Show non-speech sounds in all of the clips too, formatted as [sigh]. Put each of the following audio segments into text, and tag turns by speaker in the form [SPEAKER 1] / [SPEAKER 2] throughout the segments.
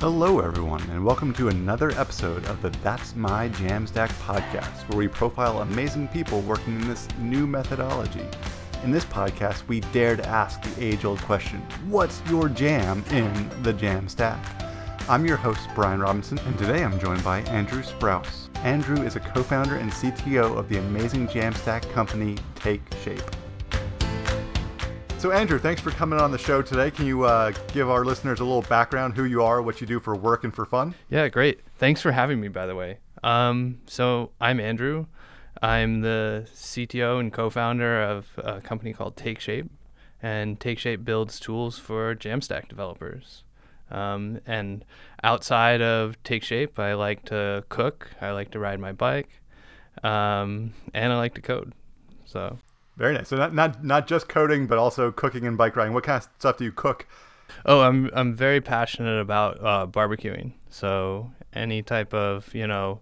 [SPEAKER 1] Hello, everyone, and welcome to another episode of the That's My Jamstack podcast, where we profile amazing people working in this new methodology. In this podcast, we dare to ask the age old question What's your jam in the Jamstack? I'm your host, Brian Robinson, and today I'm joined by Andrew Sprouse. Andrew is a co founder and CTO of the amazing Jamstack company Take Shape. So, Andrew, thanks for coming on the show today. Can you uh, give our listeners a little background, who you are, what you do for work and for fun?
[SPEAKER 2] Yeah, great. Thanks for having me, by the way. Um, so, I'm Andrew. I'm the CTO and co founder of a company called TakeShape, and TakeShape builds tools for Jamstack developers. Um, and outside of TakeShape, I like to cook, I like to ride my bike, um, and I like to code. So
[SPEAKER 1] very nice. So not not not just coding, but also cooking and bike riding. What kind of stuff do you cook?
[SPEAKER 2] Oh, I'm I'm very passionate about uh, barbecuing. So any type of you know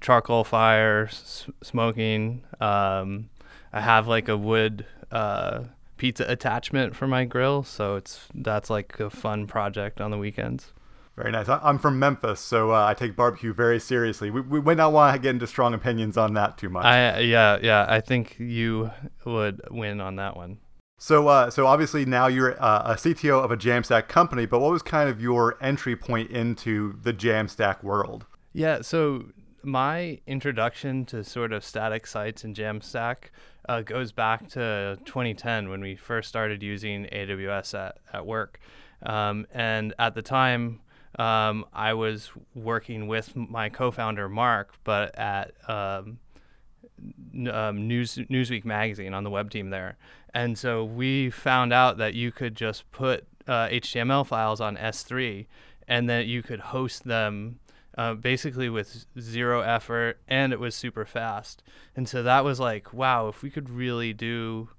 [SPEAKER 2] charcoal fire, s- smoking. Um, I have like a wood uh, pizza attachment for my grill, so it's that's like a fun project on the weekends.
[SPEAKER 1] Very nice. I'm from Memphis, so uh, I take barbecue very seriously. We, we might not want to get into strong opinions on that too much.
[SPEAKER 2] I yeah yeah. I think you would win on that one.
[SPEAKER 1] So uh, so obviously now you're uh, a CTO of a Jamstack company, but what was kind of your entry point into the Jamstack world?
[SPEAKER 2] Yeah. So my introduction to sort of static sites and Jamstack uh, goes back to 2010 when we first started using AWS at, at work. Um, and at the time, um, I was working with my co-founder Mark, but at um, um, News Newsweek magazine on the web team there, and so we found out that you could just put uh, HTML files on S3, and that you could host them uh, basically with zero effort, and it was super fast. And so that was like, wow, if we could really do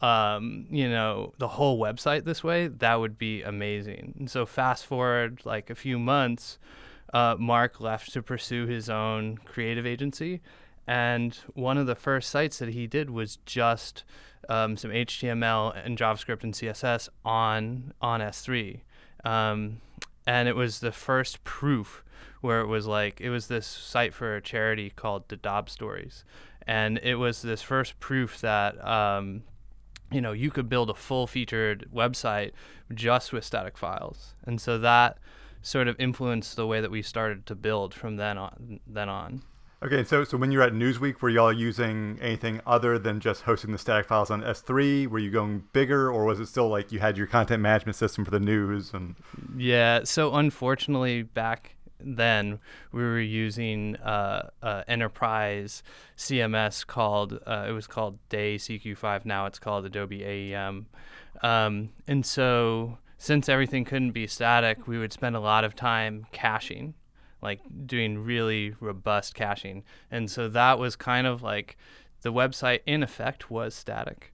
[SPEAKER 2] um, you know, the whole website this way, that would be amazing. And so fast forward like a few months, uh, Mark left to pursue his own creative agency. And one of the first sites that he did was just um, some HTML and JavaScript and CSS on on S3. Um, and it was the first proof where it was like it was this site for a charity called the Dob Stories, and it was this first proof that um, you know, you could build a full featured website just with static files. And so that sort of influenced the way that we started to build from then on then on.
[SPEAKER 1] Okay, so so when you were at Newsweek, were y'all using anything other than just hosting the static files on S3? Were you going bigger, or was it still like you had your content management system for the news and?
[SPEAKER 2] Yeah, so unfortunately, back then we were using uh, uh, enterprise CMS called uh, it was called Day CQ5. Now it's called Adobe AEM, um, and so since everything couldn't be static, we would spend a lot of time caching, like doing really robust caching, and so that was kind of like the website in effect was static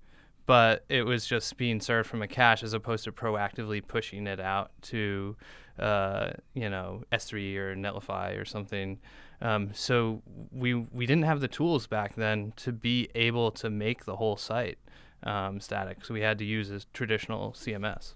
[SPEAKER 2] but it was just being served from a cache as opposed to proactively pushing it out to uh, you know S3 or Netlify or something. Um, so we we didn't have the tools back then to be able to make the whole site um, static. So we had to use a traditional CMS.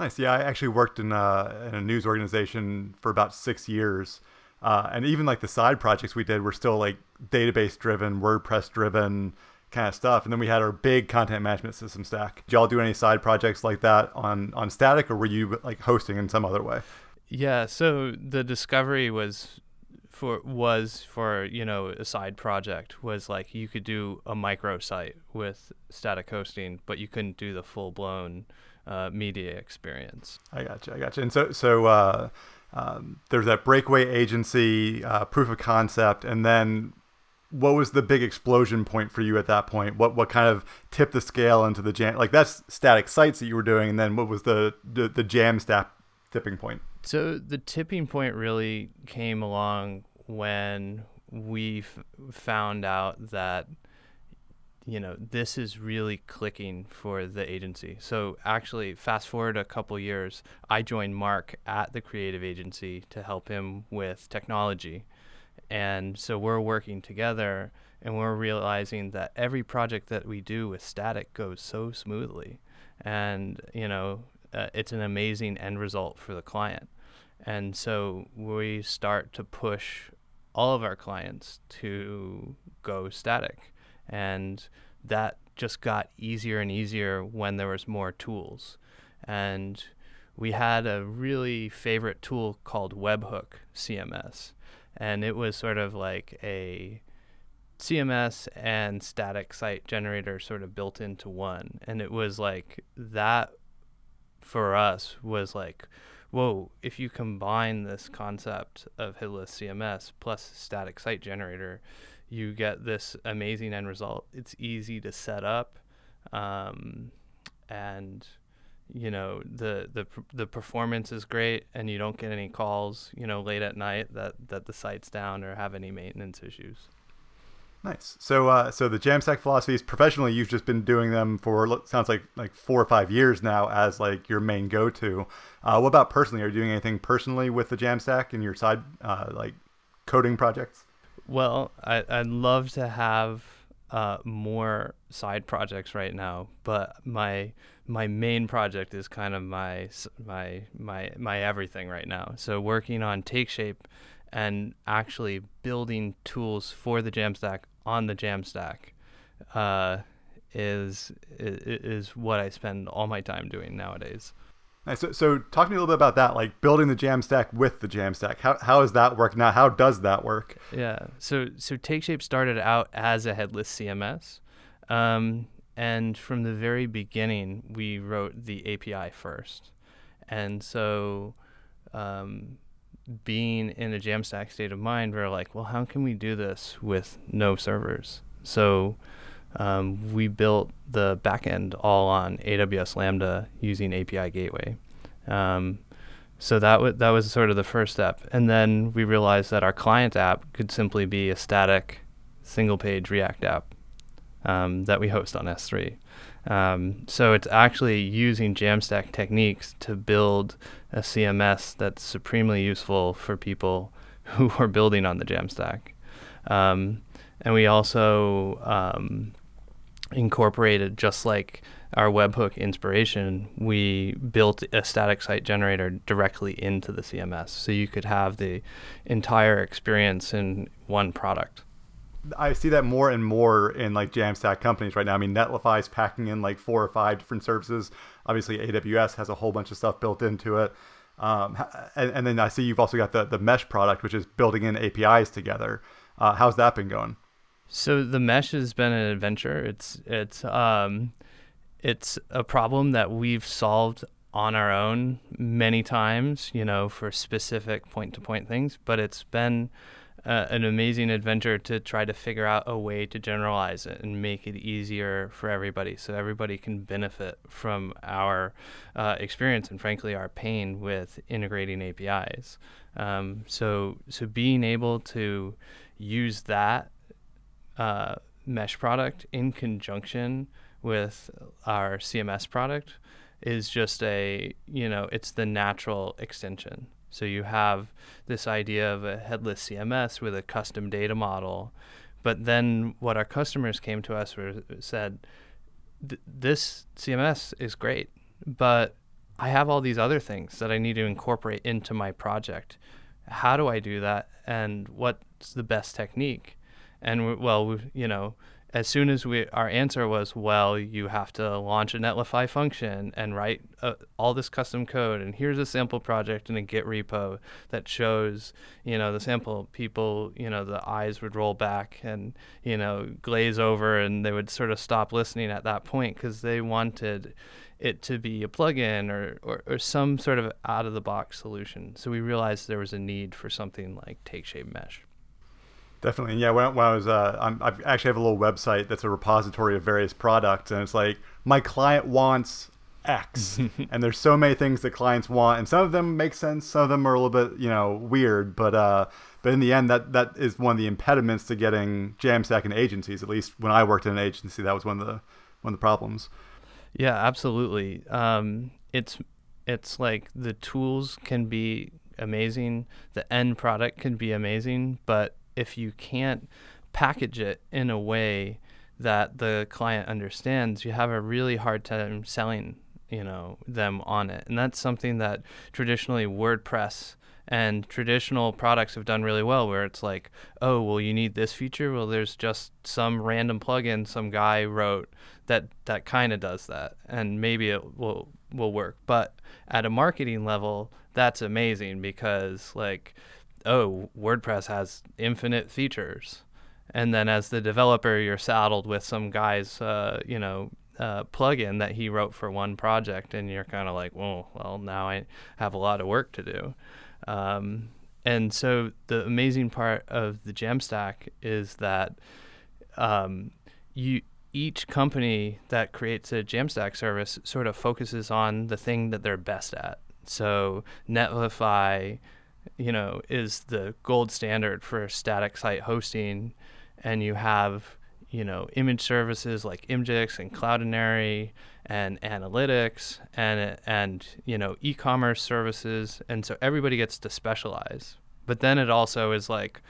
[SPEAKER 1] Nice. Yeah, I actually worked in a, in a news organization for about six years. Uh, and even like the side projects we did were still like database driven, WordPress driven, kind of stuff. And then we had our big content management system stack. Did y'all do any side projects like that on on static, or were you like hosting in some other way?
[SPEAKER 2] Yeah. So the discovery was for was for you know a side project was like you could do a micro site with static hosting, but you couldn't do the full blown uh, media experience.
[SPEAKER 1] I got you. I got you. And so so. Uh, um, there's that breakaway agency uh, proof of concept, and then what was the big explosion point for you at that point? What what kind of tipped the scale into the jam? Like that's static sites that you were doing, and then what was the the, the Jamstack tipping point?
[SPEAKER 2] So the tipping point really came along when we f- found out that you know this is really clicking for the agency. So actually, fast forward a couple years, I joined Mark at the creative agency to help him with technology and so we're working together and we're realizing that every project that we do with static goes so smoothly. And, you know, uh, it's an amazing end result for the client. And so we start to push all of our clients to go static. And that just got easier and easier when there was more tools. And we had a really favorite tool called Webhook CMS. And it was sort of like a CMS and static site generator sort of built into one. And it was like that for us was like, whoa, if you combine this concept of headless CMS plus static site generator, you get this amazing end result. It's easy to set up, um, and you know the the the performance is great, and you don't get any calls, you know, late at night that that the site's down or have any maintenance issues.
[SPEAKER 1] Nice. So, uh, so the Jamstack philosophies professionally, you've just been doing them for sounds like like four or five years now as like your main go-to. Uh, what about personally? Are you doing anything personally with the Jamstack in your side uh, like coding projects?
[SPEAKER 2] Well, I, I'd love to have uh, more side projects right now, but my my main project is kind of my my my my everything right now. So working on TakeShape and actually building tools for the Jamstack on the Jamstack uh, is, is is what I spend all my time doing nowadays.
[SPEAKER 1] Nice. So, so talk to me a little bit about that, like building the Jamstack with the Jamstack. How how does that work now? How does that work?
[SPEAKER 2] Yeah. So so TakeShape started out as a headless CMS, um, and from the very beginning we wrote the API first, and so. Um, being in a Jamstack state of mind, we are like, well, how can we do this with no servers? So um, we built the backend all on AWS Lambda using API Gateway. Um, so that w- that was sort of the first step, and then we realized that our client app could simply be a static, single-page React app um, that we host on S3. Um, so it's actually using Jamstack techniques to build a CMS that's supremely useful for people [laughs] who are building on the Jamstack. Um, and we also um, incorporated just like our webhook inspiration, we built a static site generator directly into the CMS. So you could have the entire experience in one product.
[SPEAKER 1] I see that more and more in like Jamstack companies right now. I mean, Netlify is packing in like four or five different services. Obviously, AWS has a whole bunch of stuff built into it. Um, and, and, then I see you've also got the, the mesh product, which is building in APIs together. Uh, how's that been going?
[SPEAKER 2] So the mesh has been an adventure. It's it's um, it's a problem that we've solved on our own many times, you know, for specific point to point things. But it's been uh, an amazing adventure to try to figure out a way to generalize it and make it easier for everybody, so everybody can benefit from our uh, experience and, frankly, our pain with integrating APIs. Um, so so being able to use that uh, mesh product in conjunction with our CMS product is just a, you know, it's the natural extension. So you have this idea of a headless CMS with a custom data model. But then what our customers came to us were said, this CMS is great, but I have all these other things that I need to incorporate into my project. How do I do that? And what's the best technique? And we, well, we, you know, as soon as we our answer was, well, you have to launch a Netlify function and write uh, all this custom code, and here's a sample project in a Git repo that shows, you know, the sample. People, you know, the eyes would roll back and you know glaze over, and they would sort of stop listening at that point because they wanted it to be a plugin or, or, or some sort of out of the box solution. So we realized there was a need for something like TakeShape Mesh.
[SPEAKER 1] Definitely, yeah. When, when I was, uh, I'm, I actually have a little website that's a repository of various products, and it's like my client wants X, [laughs] and there's so many things that clients want, and some of them make sense, some of them are a little bit, you know, weird, but uh, but in the end, that that is one of the impediments to getting Jamstack in agencies. At least when I worked in an agency, that was one of the one of the problems.
[SPEAKER 2] Yeah, absolutely. Um, it's it's like the tools can be amazing, the end product can be amazing, but if you can't package it in a way that the client understands, you have a really hard time selling, you know, them on it. And that's something that traditionally WordPress And traditional products have done really well where it's like, oh, well, you need this feature. Well, there's just some random plugin some guy wrote that that kind of does that, and maybe it will will work. But at a marketing level, that's amazing because like, oh, WordPress has infinite features, and then as the developer, you're saddled with some guy's, uh, you know, uh, plugin that he wrote for one project, and you're kind of like, well, well, now I have a lot of work to do. Um, and so the amazing part of the Jamstack is that um, you each company that creates a Jamstack service sort of focuses on the thing that they're best at. So Netlify, you know, is the gold standard for static site hosting, and you have you know image services like Imgix and Cloudinary and analytics and and you know e-commerce services, and so everybody gets to specialize. But then it also is like,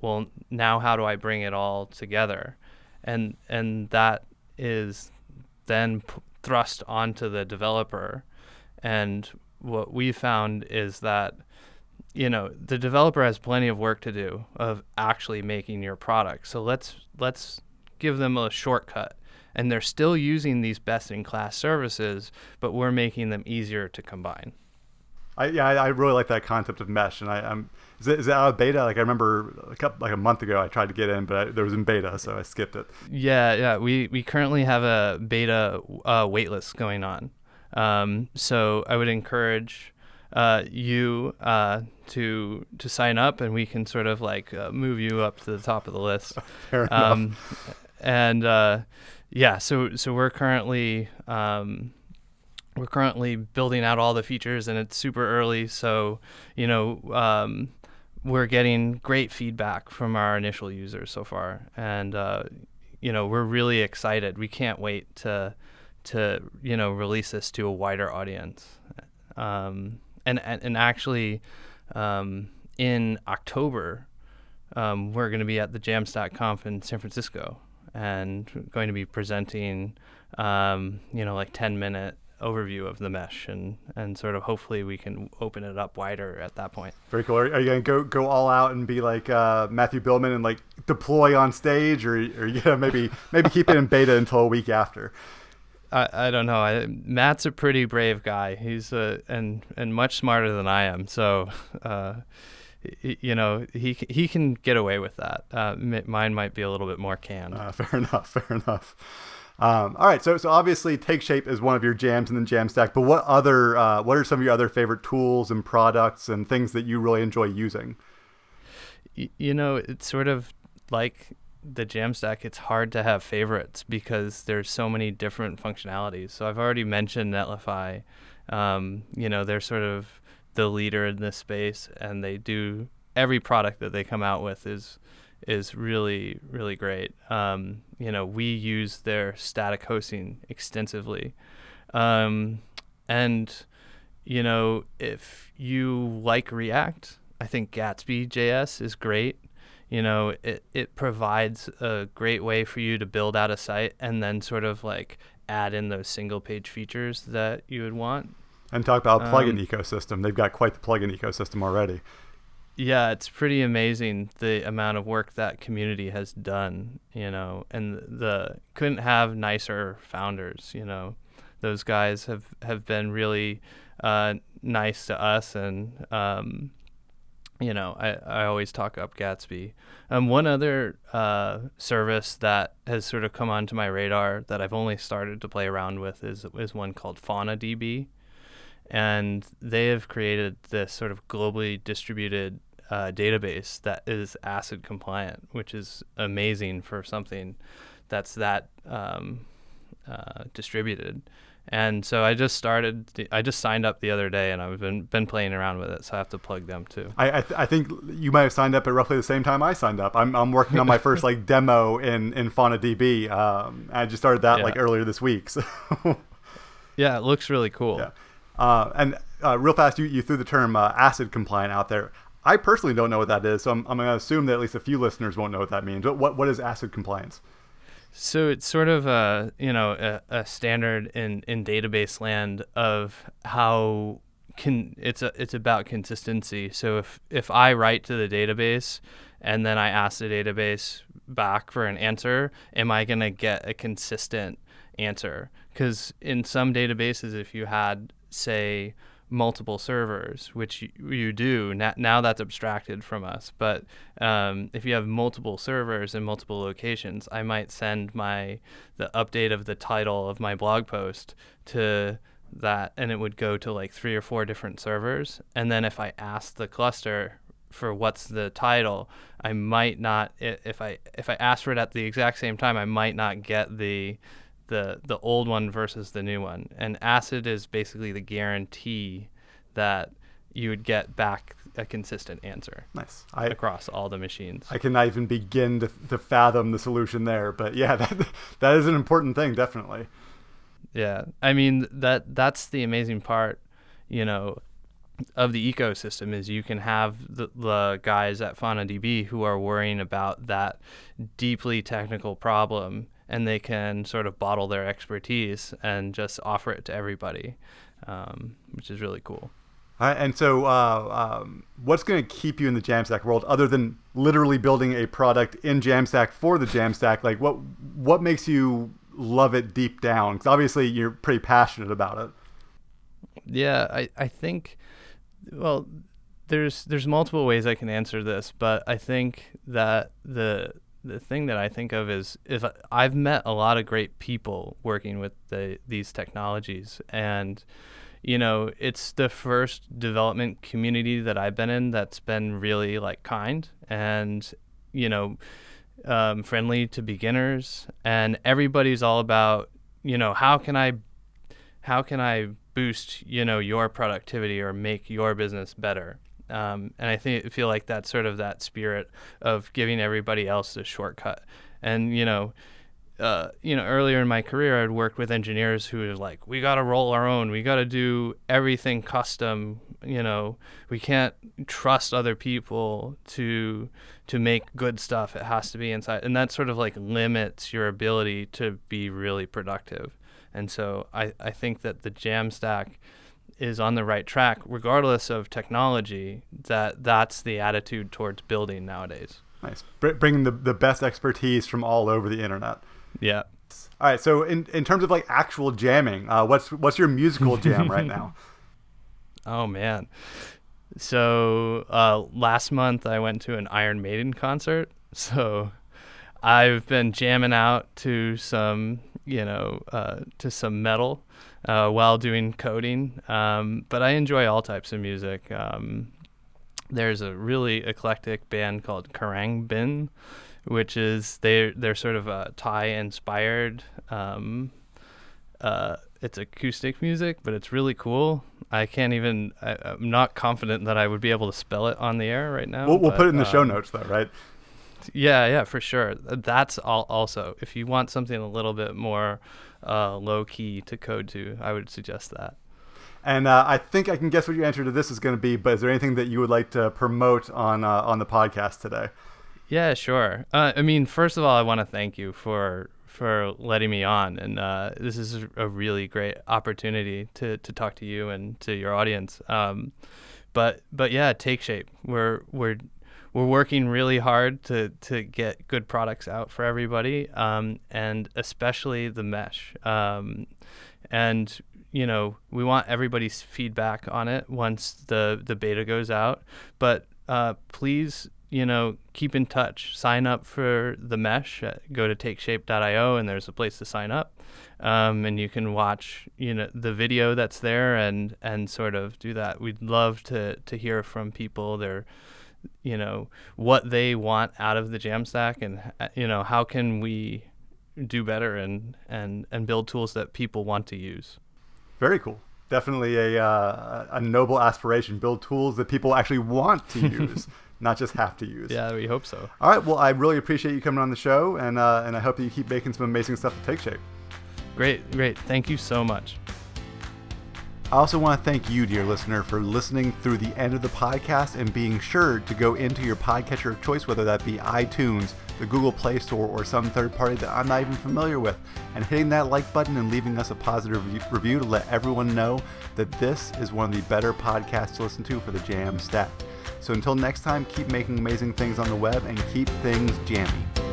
[SPEAKER 2] well, now how do I bring it all together? And and that is then p- thrust onto the developer. And what we found is that you know the developer has plenty of work to do of actually making your product. So let's let's give them a shortcut. And they're still using these best in class services, but we're making them easier to combine.
[SPEAKER 1] I, yeah, I, I really like that concept of mesh, and I, I'm is it, is it out of beta? Like I remember a couple, like a month ago, I tried to get in, but I, there was in beta, so I skipped it.
[SPEAKER 2] Yeah, yeah, we we currently have a beta uh, waitlist going on, um, so I would encourage uh, you uh, to to sign up, and we can sort of like uh, move you up to the top of the list. [laughs]
[SPEAKER 1] Fair enough. Um,
[SPEAKER 2] and uh, yeah, so so we're currently um, we're currently building out all the features, and it's super early. So you know, um, we're getting great feedback from our initial users so far, and uh, you know, we're really excited. We can't wait to to you know release this to a wider audience. Um, and, and and actually, um, in October, um, we're going to be at the Jamstack Conf in San Francisco, and going to be presenting, um, you know, like 10 minute overview of the mesh and and sort of hopefully we can open it up wider at that point.
[SPEAKER 1] Very cool. Are, are you gonna go go all out and be like uh, Matthew Biilmann and like deploy on stage, or or you know maybe maybe keep it in beta until a week after?
[SPEAKER 2] I, I don't know. I, Matt's a pretty brave guy. He's uh, and and much smarter than I am. So. Uh, you know he he can get away with that. Uh, mine might be a little bit more canned.
[SPEAKER 1] Uh, [laughs] fair enough. Fair enough. Um, all right, so so obviously TakeShape is one of your jams in the Jamstack, but what other uh, what are some of your other favorite tools and products and things that you really enjoy using?
[SPEAKER 2] You know, it's sort of like the Jamstack. It's hard to have favorites because there's so many different functionalities. So I've already mentioned Netlify. Um, you know, they're sort of the leader in this space, and they do every product that they come out with is is really really great. Um, you know, we use their static hosting extensively, um, and you know, if you like React, I think Gatsby JS is great. You know, it it provides a great way for you to build out a site and then sort of like add in those single page features that you would want.
[SPEAKER 1] And talk about plugin um, ecosystem. They've got quite the plugin ecosystem already.
[SPEAKER 2] Yeah, it's pretty amazing the amount of work that community has done, you know, and the couldn't have nicer founders, you know. Those guys have have been really uh, nice to us, and um, you know, I, I always talk up Gatsby. Um, one other uh, service that has sort of come onto my radar that I've only started to play around with is is one called FaunaDB, and they have created this sort of globally distributed uh, database that is ACID compliant, which is amazing for something that's that um, uh, distributed. And so I just started. I just signed up the other day, and I've been been playing around with it. So I have to plug them too.
[SPEAKER 1] I I, th- I think you might have signed up at roughly the same time I signed up. I'm I'm working on my first like [laughs] demo in in FaunaDB. Um, I just started that yeah. like earlier this week. [laughs] So.
[SPEAKER 2] yeah, it looks really cool.
[SPEAKER 1] Yeah. Uh, and uh, real fast, you, you threw the term uh, ACID compliant out there. I personally don't know what that is, so I'm, I'm going to assume that at least a few listeners won't know what that means. But what, what is ACID compliance?
[SPEAKER 2] So it's sort of a you know a, a standard in in database land of how can it's a, it's about consistency. So if if I write to the database and then I ask the database back for an answer, am I going to get a consistent answer? Because in some databases, if you had say multiple servers, which you, do now, now that's abstracted from us. But um, if you have multiple servers in multiple locations, I might send my the update of the title of my blog post to that, and it would go to like three or four different servers. And then if I ask the cluster for what's the title, I might not if I if I ask for it at the exact same time, I might not get the the the old one versus the new one. And acid is basically the guarantee that you would get back a consistent answer.
[SPEAKER 1] Nice.
[SPEAKER 2] I, across all the machines.
[SPEAKER 1] I cannot even begin to, to fathom the solution there, but yeah, [laughs] that that is an important thing, definitely.
[SPEAKER 2] Yeah, I mean that that's the amazing part, you know, of the ecosystem is you can have the, the guys at FaunaDB who are worrying about that deeply technical problem and they can sort of bottle their expertise and just offer it to everybody, um, which is really cool.
[SPEAKER 1] Uh, and so, uh, um, what's going to keep you in the Jamstack world, other than literally building a product in Jamstack for the Jamstack? Like, what what makes you love it deep down? Because obviously, you're pretty passionate about it.
[SPEAKER 2] Yeah, I, I think, well, there's there's multiple ways I can answer this, but I think that the the thing that I think of is if I've met a lot of great people working with the, these technologies, and you know, it's the first development community that I've been in that's been really like kind and you know, um, friendly to beginners, and everybody's all about you know how can I, how can I boost you know your productivity or make your business better um, and I think feel like that's sort of that spirit of giving everybody else a shortcut. And you know, uh, you know, earlier in my career, I'd worked with engineers who were like, "We got to roll our own. We got to do everything custom. You know, we can't trust other people to to make good stuff. It has to be inside." And that sort of like limits your ability to be really productive. And so I I think that the Jamstack is on the right track, regardless of technology, that that's the attitude towards building nowadays.
[SPEAKER 1] Nice. Br- bringing the, the best expertise from all over the internet.
[SPEAKER 2] Yeah.
[SPEAKER 1] All right. So in, in terms of like actual jamming, uh, what's what's your musical [laughs] jam right now?
[SPEAKER 2] Oh man. So uh, last month I went to an Iron Maiden concert. So I've been jamming out to some, you know, uh, to some metal uh, while doing coding. Um, but I enjoy all types of music. Um, there's a really eclectic band called Khruangbin, which is they they're sort of a Thai inspired. Um, uh, it's acoustic music, but it's really cool. I can't even. I, am not confident that I would be able to spell it on the air right now.
[SPEAKER 1] We'll, we'll but, put it in the show um, notes, though, right?
[SPEAKER 2] Yeah, yeah, for sure. That's all. Also, if you want something a little bit more uh, low key to code to. I would suggest that.
[SPEAKER 1] And uh, I think I can guess what your answer to this is going to be. But is there anything that you would like to promote on uh, on the podcast today?
[SPEAKER 2] Yeah, sure. Uh, I mean, first of all, I want to thank you for for letting me on, and uh, this is a really great opportunity to to talk to you and to your audience. Um, but but yeah, take shape. We're we're we're working really hard to to get good products out for everybody, um, and especially the mesh. Um, and you know, we want everybody's feedback on it once the the beta goes out. But uh, please, you know, keep in touch. Sign up for the mesh. Go to takeshape.io, and there's a place to sign up. Um, and you can watch, you know, the video that's there, and and sort of do that. We'd love to to hear from people. They're you know what they want out of the Jamstack, and uh, you know how can we do better and and and build tools that people want to use.
[SPEAKER 1] Very cool. Definitely a uh, a noble aspiration. Build tools that people actually want to [laughs] use. not just have to use.
[SPEAKER 2] Yeah, we hope so.
[SPEAKER 1] All right. Well, I really appreciate you coming on the show, and uh, and I hope that you keep making some amazing stuff to take shape.
[SPEAKER 2] Great, great. Thank you so much.
[SPEAKER 1] I also want to thank you, dear listener, for listening through the end of the podcast and being sure to go into your podcatcher of choice, whether that be iTunes, the Google Play Store, or some third party that I'm not even familiar with, and hitting that like button and leaving us a positive review to let everyone know that this is one of the better podcasts to listen to for the Jamstack. So until next time, keep making amazing things on the web and keep things jammy.